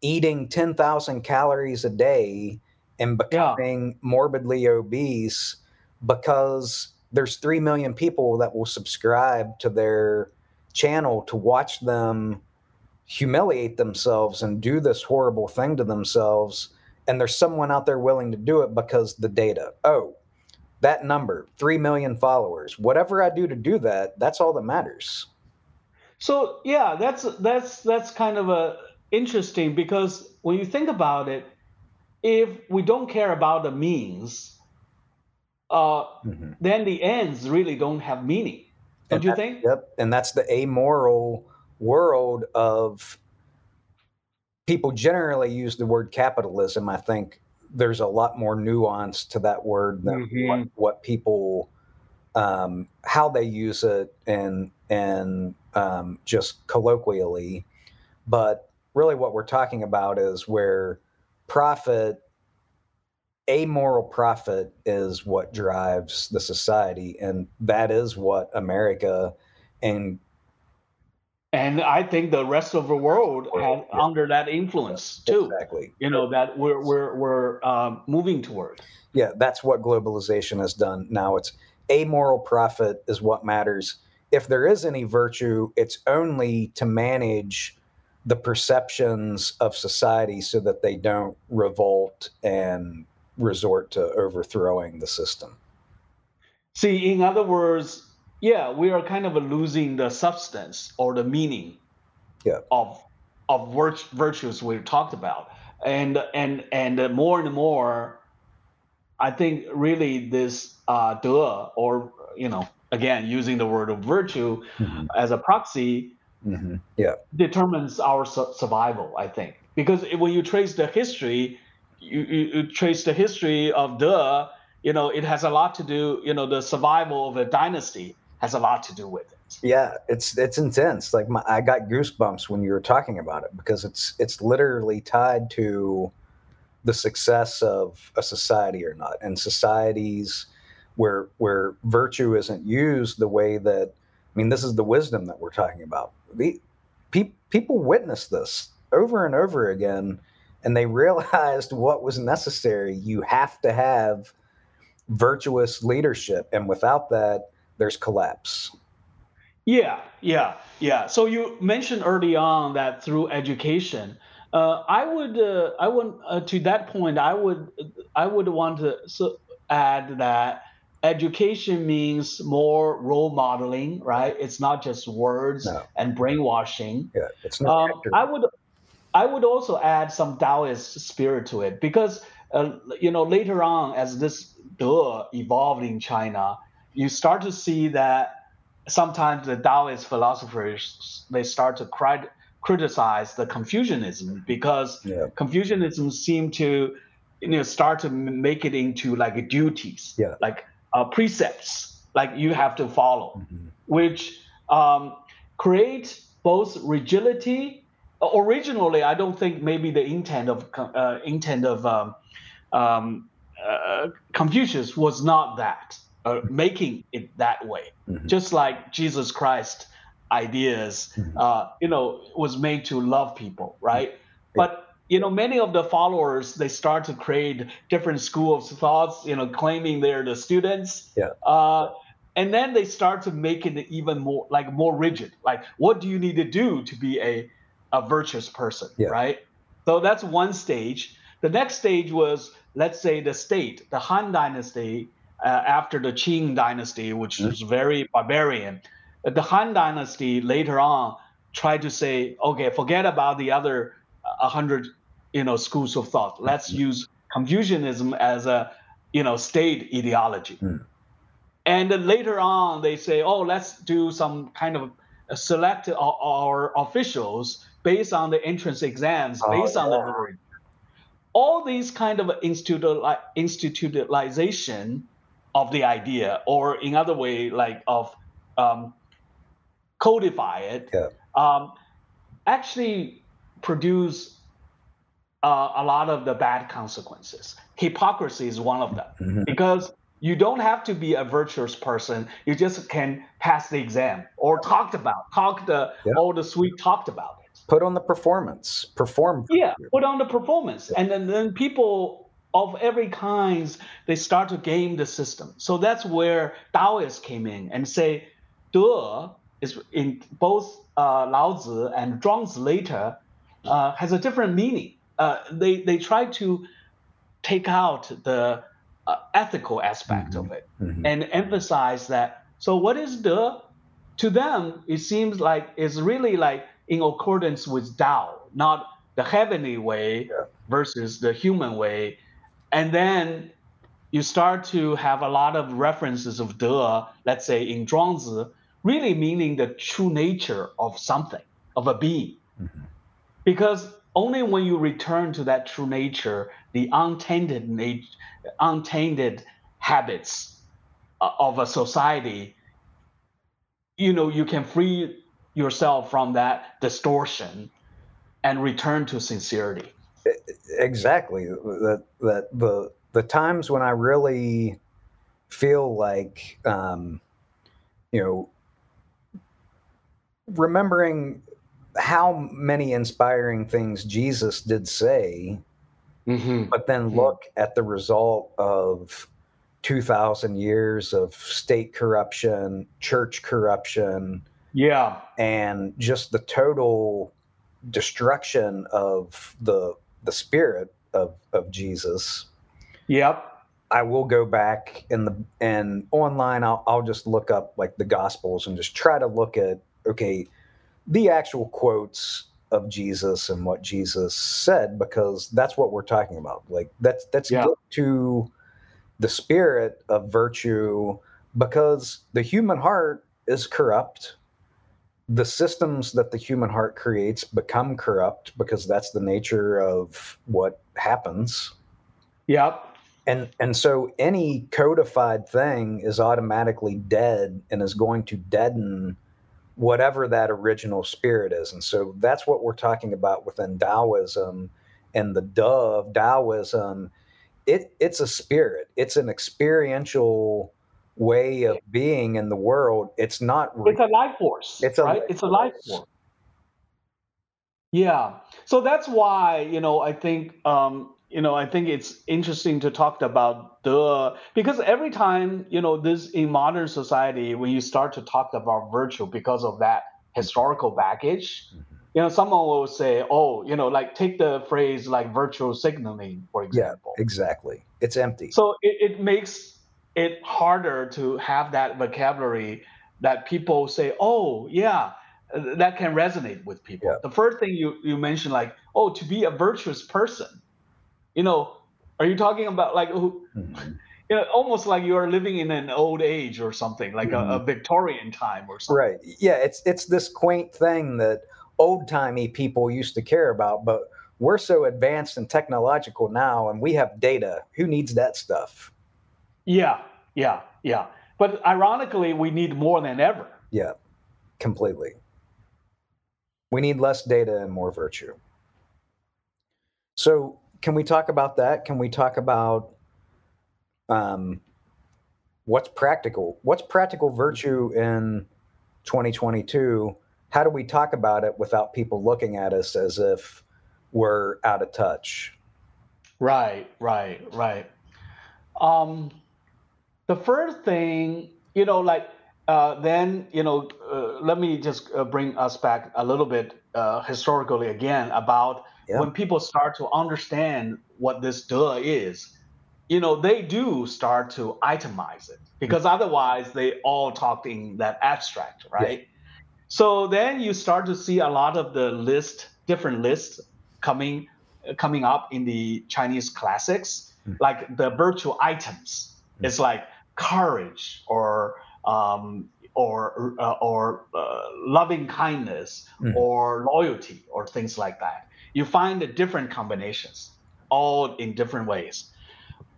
Speaker 1: eating 10,000 calories a day and becoming yeah. morbidly obese because there's 3 million people that will subscribe to their channel to watch them humiliate themselves and do this horrible thing to themselves and there's someone out there willing to do it because the data. Oh, that number, 3 million followers. Whatever I do to do that, that's all that matters.
Speaker 2: So, yeah, that's that's that's kind of a interesting because when you think about it, if we don't care about the means, uh, mm-hmm. then the ends really don't have meaning. Don't and you
Speaker 1: that,
Speaker 2: think?
Speaker 1: Yep. And that's the amoral world of people generally use the word capitalism. I think there's a lot more nuance to that word than mm-hmm. what, what, people um, how they use it and and um, just colloquially. But really, what we're talking about is where profit, amoral profit, is what drives the society, and that is what America and
Speaker 2: and I think the rest of the world had yeah. under that influence too.
Speaker 1: Exactly.
Speaker 2: You know that we're we're we're um, moving toward.
Speaker 1: Yeah, that's what globalization has done. Now it's amoral profit is what matters. If there is any virtue, it's only to manage the perceptions of society so that they don't revolt and resort to overthrowing the system.
Speaker 2: See, in other words, yeah, we are kind of losing the substance or the meaning
Speaker 1: yeah.
Speaker 2: of of virt- virtues we talked about, and and and more and more, I think really this uh, de or you know again using the word of virtue mm-hmm. as a proxy,
Speaker 1: mm-hmm. yeah,
Speaker 2: determines our su- survival. I think because when you trace the history, you, you, you trace the history of de you know, it has a lot to do, you know, the survival of a dynasty has a lot to do with it.
Speaker 1: Yeah, it's it's intense. Like my, I got goosebumps when you were talking about it because it's it's literally tied to the success of a society or not. And societies where where virtue isn't used the way that I mean, this is the wisdom that we're talking about. The pe- people witness this over and over again, and they realized what was necessary. You have to have virtuous leadership, and without that, there's collapse.
Speaker 2: Yeah, yeah, yeah. So you mentioned early on that through education, uh, I would, uh, I would, uh, to that point, I would, I would want to add that education means more role modeling, right? It's not just words
Speaker 1: no.
Speaker 2: and brainwashing.
Speaker 1: Yeah, it's not.
Speaker 2: Um, I would, I would also add some Taoist spirit to it because, uh, you know, later on as this De evolved in China, you start to see that sometimes the Taoist philosophers they start to cri- criticize the Confucianism because
Speaker 1: yeah.
Speaker 2: Confucianism seemed to you know start to make it into like duties,
Speaker 1: yeah.
Speaker 2: like uh, precepts, like you have to follow,
Speaker 1: mm-hmm.
Speaker 2: which um, create both rigidity. Originally, I don't think maybe the intent of uh, intent of um, um, uh, Confucius was not that uh, making it that way.
Speaker 1: Mm-hmm.
Speaker 2: Just like Jesus Christ ideas,
Speaker 1: mm-hmm.
Speaker 2: uh, you know, was made to love people, right? Mm-hmm. But you know, many of the followers they start to create different schools of thoughts, you know, claiming they're the students.
Speaker 1: Yeah.
Speaker 2: Uh, and then they start to make it even more like more rigid. Like, what do you need to do to be a a virtuous person,
Speaker 1: yeah.
Speaker 2: right? So that's one stage. The next stage was, let's say, the state, the Han Dynasty uh, after the Qin dynasty, which mm-hmm. was very barbarian. The Han dynasty later on tried to say, okay, forget about the other uh, hundred, you know, schools of thought. Let's mm-hmm. use Confucianism as a, you know, state ideology.
Speaker 1: Mm.
Speaker 2: And then later on, they say, oh, let's do some kind of select our, our officials based on the entrance exams, oh, based on yeah. the all these kind of institutionalization of the idea, or in other way, like of um, codify it,
Speaker 1: yeah.
Speaker 2: um, actually produce uh, a lot of the bad consequences. Hypocrisy is one of them
Speaker 1: mm-hmm.
Speaker 2: because you don't have to be a virtuous person. You just can pass the exam or talked about, talk the yeah. all the sweet talked about it.
Speaker 1: Put on the performance, perform.
Speaker 2: Yeah, put on the performance, yeah. and then then people of every kinds, they start to game the system. So that's where Taoists came in and say, De is in both uh, Lao Tzu and Zhuangzi later uh, has a different meaning. Uh, they they try to take out the uh, ethical aspect
Speaker 1: mm-hmm.
Speaker 2: of it
Speaker 1: mm-hmm.
Speaker 2: and emphasize that. So what is De? To them, it seems like it's really like in accordance with Tao, not the heavenly way
Speaker 1: yeah.
Speaker 2: versus the human way and then you start to have a lot of references of de, let's say in Zhuangzi, really meaning the true nature of something, of a being.
Speaker 1: Mm-hmm.
Speaker 2: Because only when you return to that true nature, the untainted nature, untainted habits uh, of a society, you know, you can free yourself from that distortion and return to sincerity
Speaker 1: exactly that that the the times when I really feel like um, you know remembering how many inspiring things Jesus did say,
Speaker 2: Mm-hmm.
Speaker 1: but then
Speaker 2: Mhm.
Speaker 1: look at the result of 2,000 years of state corruption, church corruption,
Speaker 2: Yeah.
Speaker 1: and just the total destruction of the the spirit of, of Jesus.
Speaker 2: Yep.
Speaker 1: I will go back in the and online I'll I'll just look up like the gospels and just try to look at okay the actual quotes of Jesus and what Jesus said because that's what we're talking about. Like that's that's
Speaker 2: Yeah.
Speaker 1: to the spirit of virtue because the human heart is corrupt. The systems that the human heart creates become corrupt because that's the nature of what happens.
Speaker 2: Yep.
Speaker 1: and and so any codified thing is automatically dead and is going to deaden whatever that original spirit is. And so that's what we're talking about within taoism and the dove, taoism. It it's a spirit. It's an experiential way of being in the world it's not
Speaker 2: It's a life force.
Speaker 1: It's a
Speaker 2: right.
Speaker 1: life
Speaker 2: it's a life
Speaker 1: force.
Speaker 2: Yeah. So that's why you know I think um, you know I think it's interesting to talk about the because every time you know this in modern society when you start to talk about virtue because of that historical baggage.
Speaker 1: Mhm.
Speaker 2: You know, someone will say, "Oh, you know, like take the phrase like virtual signaling, for example."
Speaker 1: yeah
Speaker 2: example."
Speaker 1: exactly it's empty
Speaker 2: So it, it makes it harder to have that vocabulary that people say, oh, yeah, that can resonate with people.
Speaker 1: Yeah.
Speaker 2: The first thing you, you mentioned, like, oh, to be a virtuous person, you know, are you talking about like, who-
Speaker 1: Mhm.
Speaker 2: you know, almost like you are living in an old age or something, like a, a
Speaker 1: Mm-hmm.
Speaker 2: Victorian time or something?
Speaker 1: Right. Yeah, it's it's this quaint thing that old timey people used to care about, but we're so advanced and technological now and we have data. Who needs that stuff?
Speaker 2: Yeah, yeah, yeah. But ironically, we need more than ever.
Speaker 1: Yeah, completely. We need less data and more virtue. So, can we talk about that? Can we talk about um, what's practical? What's practical virtue in 2022? How do we talk about it without people looking at us as if we're out of touch?
Speaker 2: Right, right, right. Um, the first thing, you know, like uh, then, you know, uh, let me just uh, bring us back a little bit uh, historically again about
Speaker 1: Yeah.
Speaker 2: when people start to understand what this De is. You know, they do start to itemize it because otherwise they all talked in that abstract, right? So then you start to see a lot of the list, different lists coming coming up in the Chinese classics,
Speaker 1: Mm.
Speaker 2: like the virtue items.
Speaker 1: Mm.
Speaker 2: It's like courage or um, or uh, or uh, loving kindness
Speaker 1: Mhm.
Speaker 2: or loyalty or things like that. You find the different combinations, all in different ways.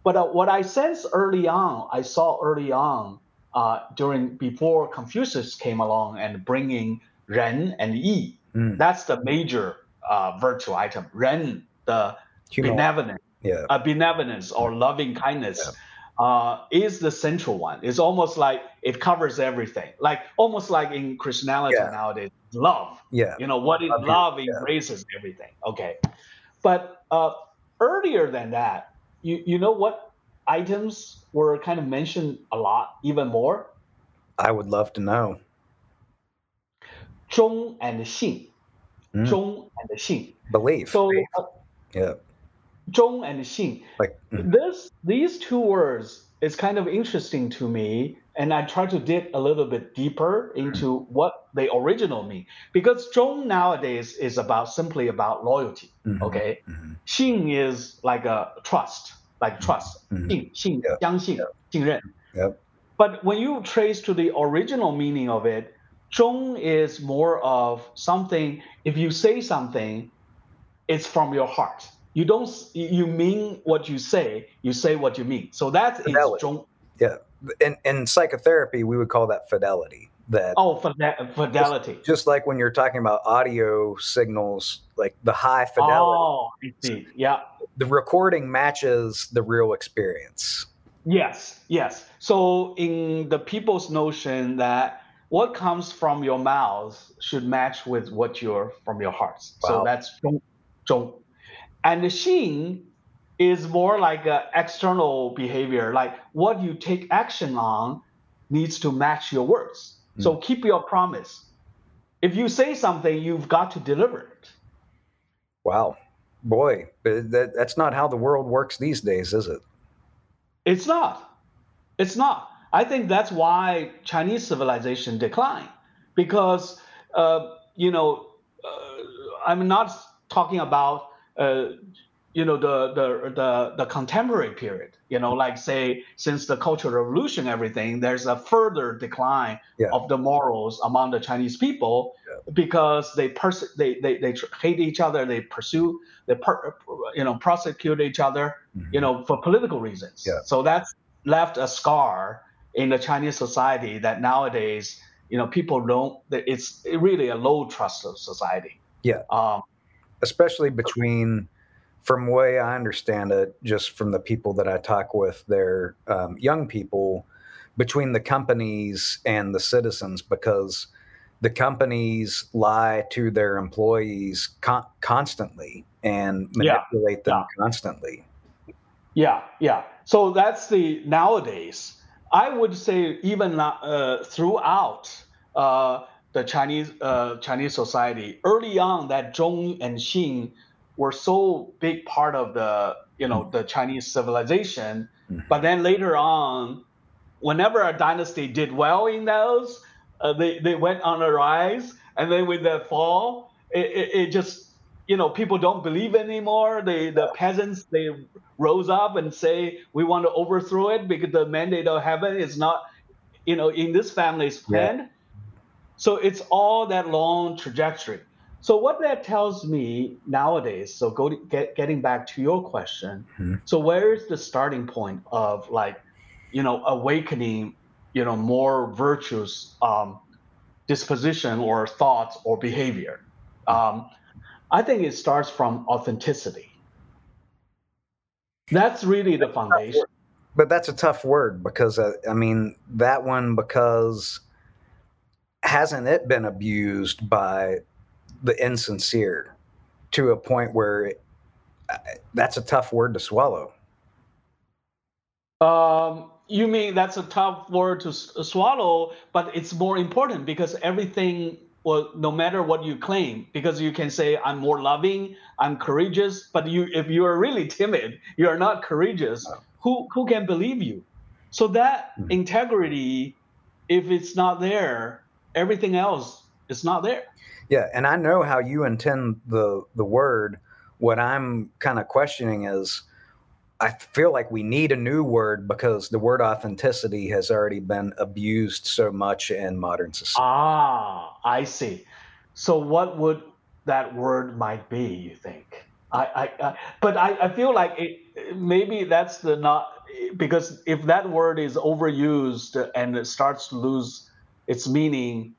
Speaker 2: But uh, what I sensed early on, I saw early on uh, during before Confucius came along and bringing ren and yi.
Speaker 1: Mm.
Speaker 2: That's the major uh, virtue item. Ren, the
Speaker 1: Human,
Speaker 2: benevolent,
Speaker 1: yeah,
Speaker 2: uh, benevolence or loving kindness uh, is the central one. It's almost like it covers everything. Like almost like in Christianity
Speaker 1: yeah.
Speaker 2: nowadays, love.
Speaker 1: Yeah.
Speaker 2: You know what is
Speaker 1: love,
Speaker 2: love
Speaker 1: yeah.
Speaker 2: embraces everything. Okay, but uh, earlier than that, you you know what items were kind of mentioned a lot, even more.
Speaker 1: I would love to know.
Speaker 2: Zhong and Xin.
Speaker 1: Mm.
Speaker 2: Zhong and Xin.
Speaker 1: Belief.
Speaker 2: So. Uh,
Speaker 1: yeah
Speaker 2: 忠 and 信
Speaker 1: like mm,
Speaker 2: this these two words is kind of interesting to me and i try to dig a little bit deeper into what they original mean because zhong nowadays is about simply about loyalty
Speaker 1: mhm,
Speaker 2: okay
Speaker 1: mhm,
Speaker 2: xing is like a trust like trust
Speaker 1: mhm.
Speaker 2: 信信
Speaker 1: Yeah.
Speaker 2: 相信信任
Speaker 1: Yep.
Speaker 2: but when you trace to the original meaning of it zhong is more of something if you say something it's from your heart. you don't you mean what you say you say what you mean so that's
Speaker 1: fidelity.
Speaker 2: yeah
Speaker 1: in, in psychotherapy we would call that fidelity that
Speaker 2: oh fidelity
Speaker 1: just, just, like when you're talking about audio signals like the high fidelity
Speaker 2: oh i see yeah
Speaker 1: the recording matches the real experience
Speaker 2: yes yes so in the people's notion that what comes from your mouth should match with what you're from your heart. wow. so that's don't. And the Xin is more like an external behavior, like what you take action on needs to match your words. Mm. So keep your promise. If you say something, you've got to deliver it.
Speaker 1: Wow. Boy, that, that's not how the world works these days, is it?
Speaker 2: It's not. It's not. I think that's why Chinese civilization declined because, uh, you know, uh, I'm not talking about uh, you know the, the the the contemporary period you know like say since the cultural revolution everything there's a further decline yeah. of the morals among the chinese people yeah. because they pers- they, they they hate each other they pursue they per- you know prosecute each other mm-hmm. you know for political reasons yeah. so that's left a scar in the chinese society that nowadays you know people don't it's really a low trust of society
Speaker 1: yeah um, especially between from way I understand it, just from the people that I talk with, they're um, young people between the companies and the citizens because the companies lie to their employees con- constantly and manipulate yeah, them yeah. constantly.
Speaker 2: Yeah, yeah. So that's the nowadays. I would say even uh, throughout uh, the Chinese uh, Chinese society, early on, that Zhong and Xin were so big part of the you know the Chinese civilization. Mm-hmm. But then later on, whenever a dynasty did well in those, uh, they they went on a rise, and then with the fall, it, it, it just you know people don't believe anymore. They the peasants they rose up and say we want to overthrow it because the mandate of heaven is not you know in this family's plan. Yeah. So it's all that long trajectory. So what that tells me nowadays, so go to, get, getting back to your question, mm-hmm. so where is the starting point of like, you know, awakening, you know, more virtuous um, disposition or thoughts or behavior? Um, I think it starts from authenticity. That's really the foundation.
Speaker 1: But that's a tough word because uh, I mean that one because hasn't it been abused by the insincere to a point where it, uh, that's a tough word to swallow.
Speaker 2: Um, you mean that's a tough word to s- swallow, but it's more important because everything, well, no matter what you claim, because you can say I'm more loving, I'm courageous, but you, if you are really timid, you are not courageous. Who who can believe you? So that mm-hmm. integrity, if it's not there, everything else is not there.
Speaker 1: Yeah, and I know how you intend the the word. What I'm kind of questioning is I feel like we need a new word because the word authenticity has already been abused so much in modern society.
Speaker 2: Ah, I see. So what would that word might be, you think? I, I, I but I, I feel like it, maybe that's the not because if that word is overused and it starts to lose its meaning,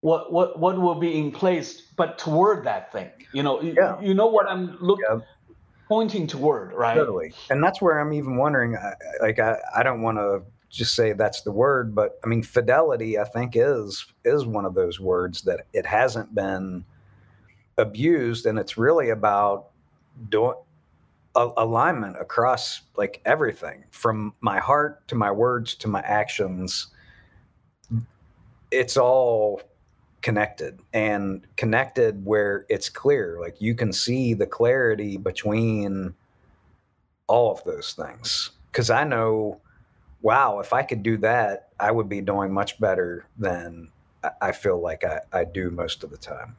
Speaker 2: what what what will be in place but toward that thing you know yeah. you, you know what i'm looking yeah. pointing toward right
Speaker 1: totally and that's where i'm even wondering like i, I don't want to just say that's the word but i mean fidelity i think is is one of those words that it hasn't been abused and it's really about doing alignment across like everything from my heart to my words to my actions it's all connected and connected where it's clear like you can see the clarity between all of those things. Because i know wow if i could do that i would be doing much better than i feel like i, I do most of the time.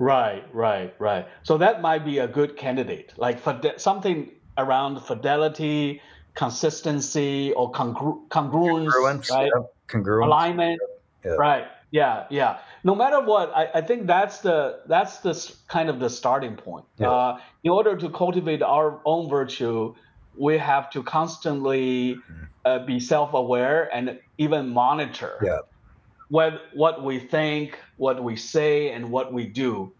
Speaker 2: Right right right. So that might be a good candidate like for something around fidelity consistency or congru- congruence, congruence right?
Speaker 1: congruence.
Speaker 2: Alignment right yeah, yeah. No matter what, I, I think that's the that's the kind of the starting point. Yeah. Uh, in order to cultivate our own virtue, we have to constantly mm-hmm. uh, be self-aware and even monitor
Speaker 1: yeah.
Speaker 2: what what we think, what we say, and what we do.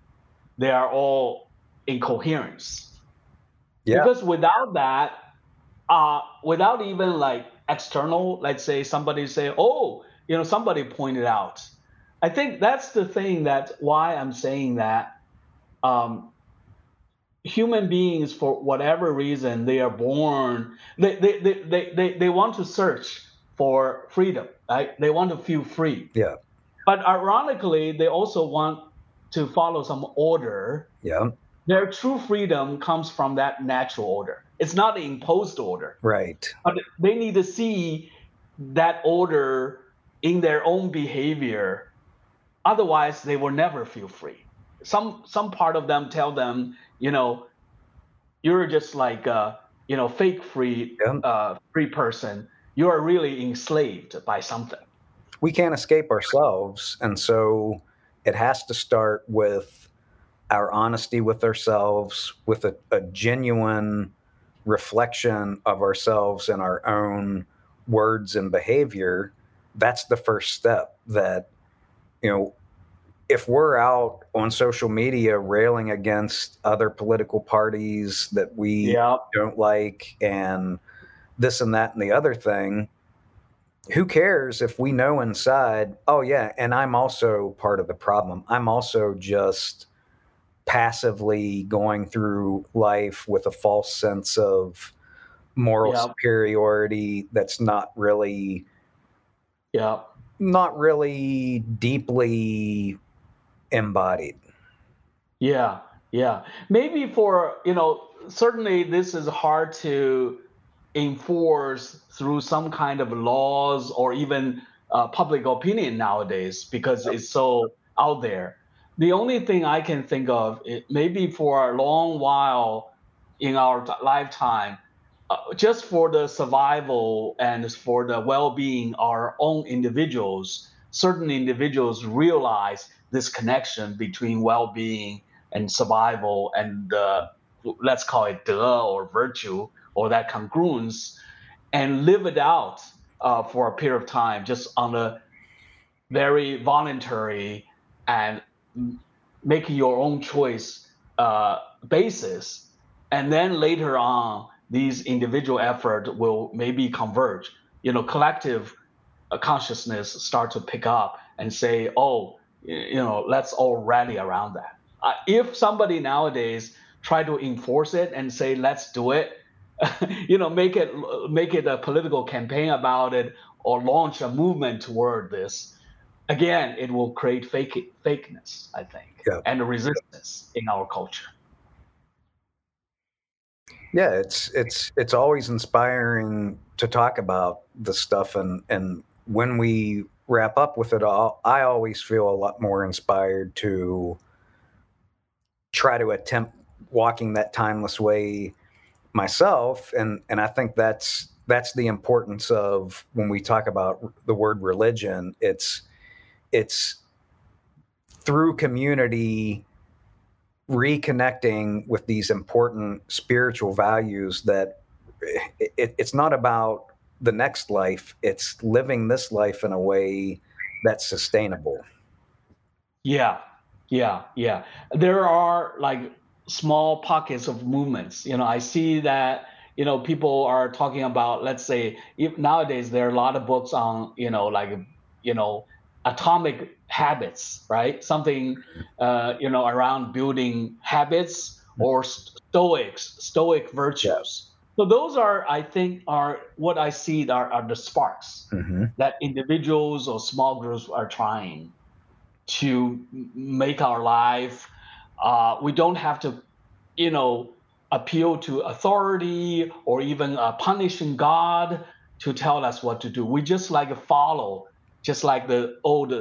Speaker 2: They are all incoherence. Yeah. Because without that, uh, without even like external, let's say somebody say, "Oh, you know somebody pointed out. I think that's the thing that why I'm saying that um, human beings, for whatever reason, they are born, they, they, they, they, they, they want to search for freedom, right? They want to feel free.
Speaker 1: Yeah.
Speaker 2: But ironically, they also want to follow some order.
Speaker 1: Yeah.
Speaker 2: Their true freedom comes from that natural order. It's not the imposed order.
Speaker 1: Right.
Speaker 2: But they need to see that order in their own behavior. Otherwise, they will never feel free. Some some part of them tell them, you know, you're just like a you know fake free
Speaker 1: Yeah.
Speaker 2: uh, free person. You are really enslaved by something.
Speaker 1: we can't escape ourselves and so it has to start with our honesty with ourselves with a, a genuine reflection of ourselves and our own words and behavior that's the first step that you know if we're out on social media railing against other political parties that we
Speaker 2: Yeah.
Speaker 1: don't like and this and that and the other thing who cares if we know inside oh yeah and i'm also part of the problem i'm also just passively going through life with a false sense of moral
Speaker 2: Yeah.
Speaker 1: superiority that's not really
Speaker 2: Yeah.
Speaker 1: not really deeply embodied
Speaker 2: Yeah, yeah. Maybe for, you know, certainly this is hard to enforce through some kind of laws or even uh, public opinion nowadays because it's so out there. The only thing I can think of, it, maybe for a long while in our lifetime, uh, just for the survival and for the well-being our own individuals, certain individuals realize this connection between well-being and survival and uh, let's call it de or virtue or that congruence and live it out uh, for a period of time just on a very voluntary and making your own choice uh, basis. And then later on these individual effort will maybe converge. You know collective uh, consciousness start to pick up and say oh you know let's all rally around that. Uh, if somebody nowadays try to enforce it and say let's do it you know make it make it a political campaign about it or launch a movement toward this again it will create fake fakeness i think
Speaker 1: Yeah.
Speaker 2: and resistance in our culture
Speaker 1: yeah it's it's it's always inspiring to talk about the stuff and and when we wrap up with it all i always feel a lot more inspired to try to attempt walking that timeless way myself and and i think that's that's the importance of when we talk about the word religion it's it's through community reconnecting with these important spiritual values that it, it's not about the next life it's living this life in a way that's sustainable
Speaker 2: Yeah, yeah, yeah. There are like small pockets of movements. You know, I see that, you know, people are talking about, let's say, if nowadays there are a lot of books on, you know, like, you know, atomic habits, right? Something, uh, you know, around building habits or stoics, stoic virtues. So those are, I think, are what I see are, are the sparks
Speaker 1: hmm
Speaker 2: that individuals or small groups are trying to make our life. Uh, we don't have to, you know, appeal to authority or even uh, punishing God to tell us what to do. We just like follow, just like the old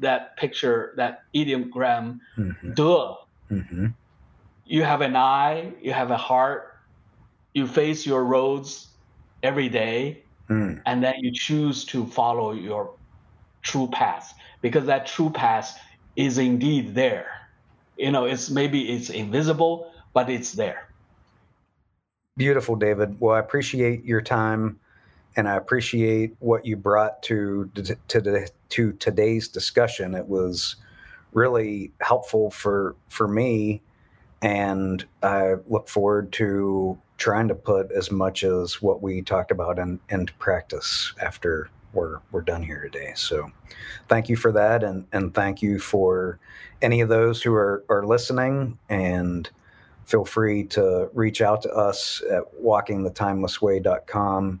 Speaker 2: that picture, that ideogram,
Speaker 1: hmm
Speaker 2: duh.
Speaker 1: hmm
Speaker 2: You have an eye, you have a heart, you face your roads every day,
Speaker 1: Mm.
Speaker 2: and then you choose to follow your true path because that true path is indeed there you know it's maybe it's invisible but it's there
Speaker 1: Beautiful, David. Well, I appreciate your time, and I appreciate what you brought to to to today's discussion. It was really helpful for for me, and I look forward to trying to put as much as what we talked about in, into practice after we're we're done here today. So, thank you for that, and and thank you for any of those who are are listening. And feel free to reach out to us at walkingthetimelessway.com.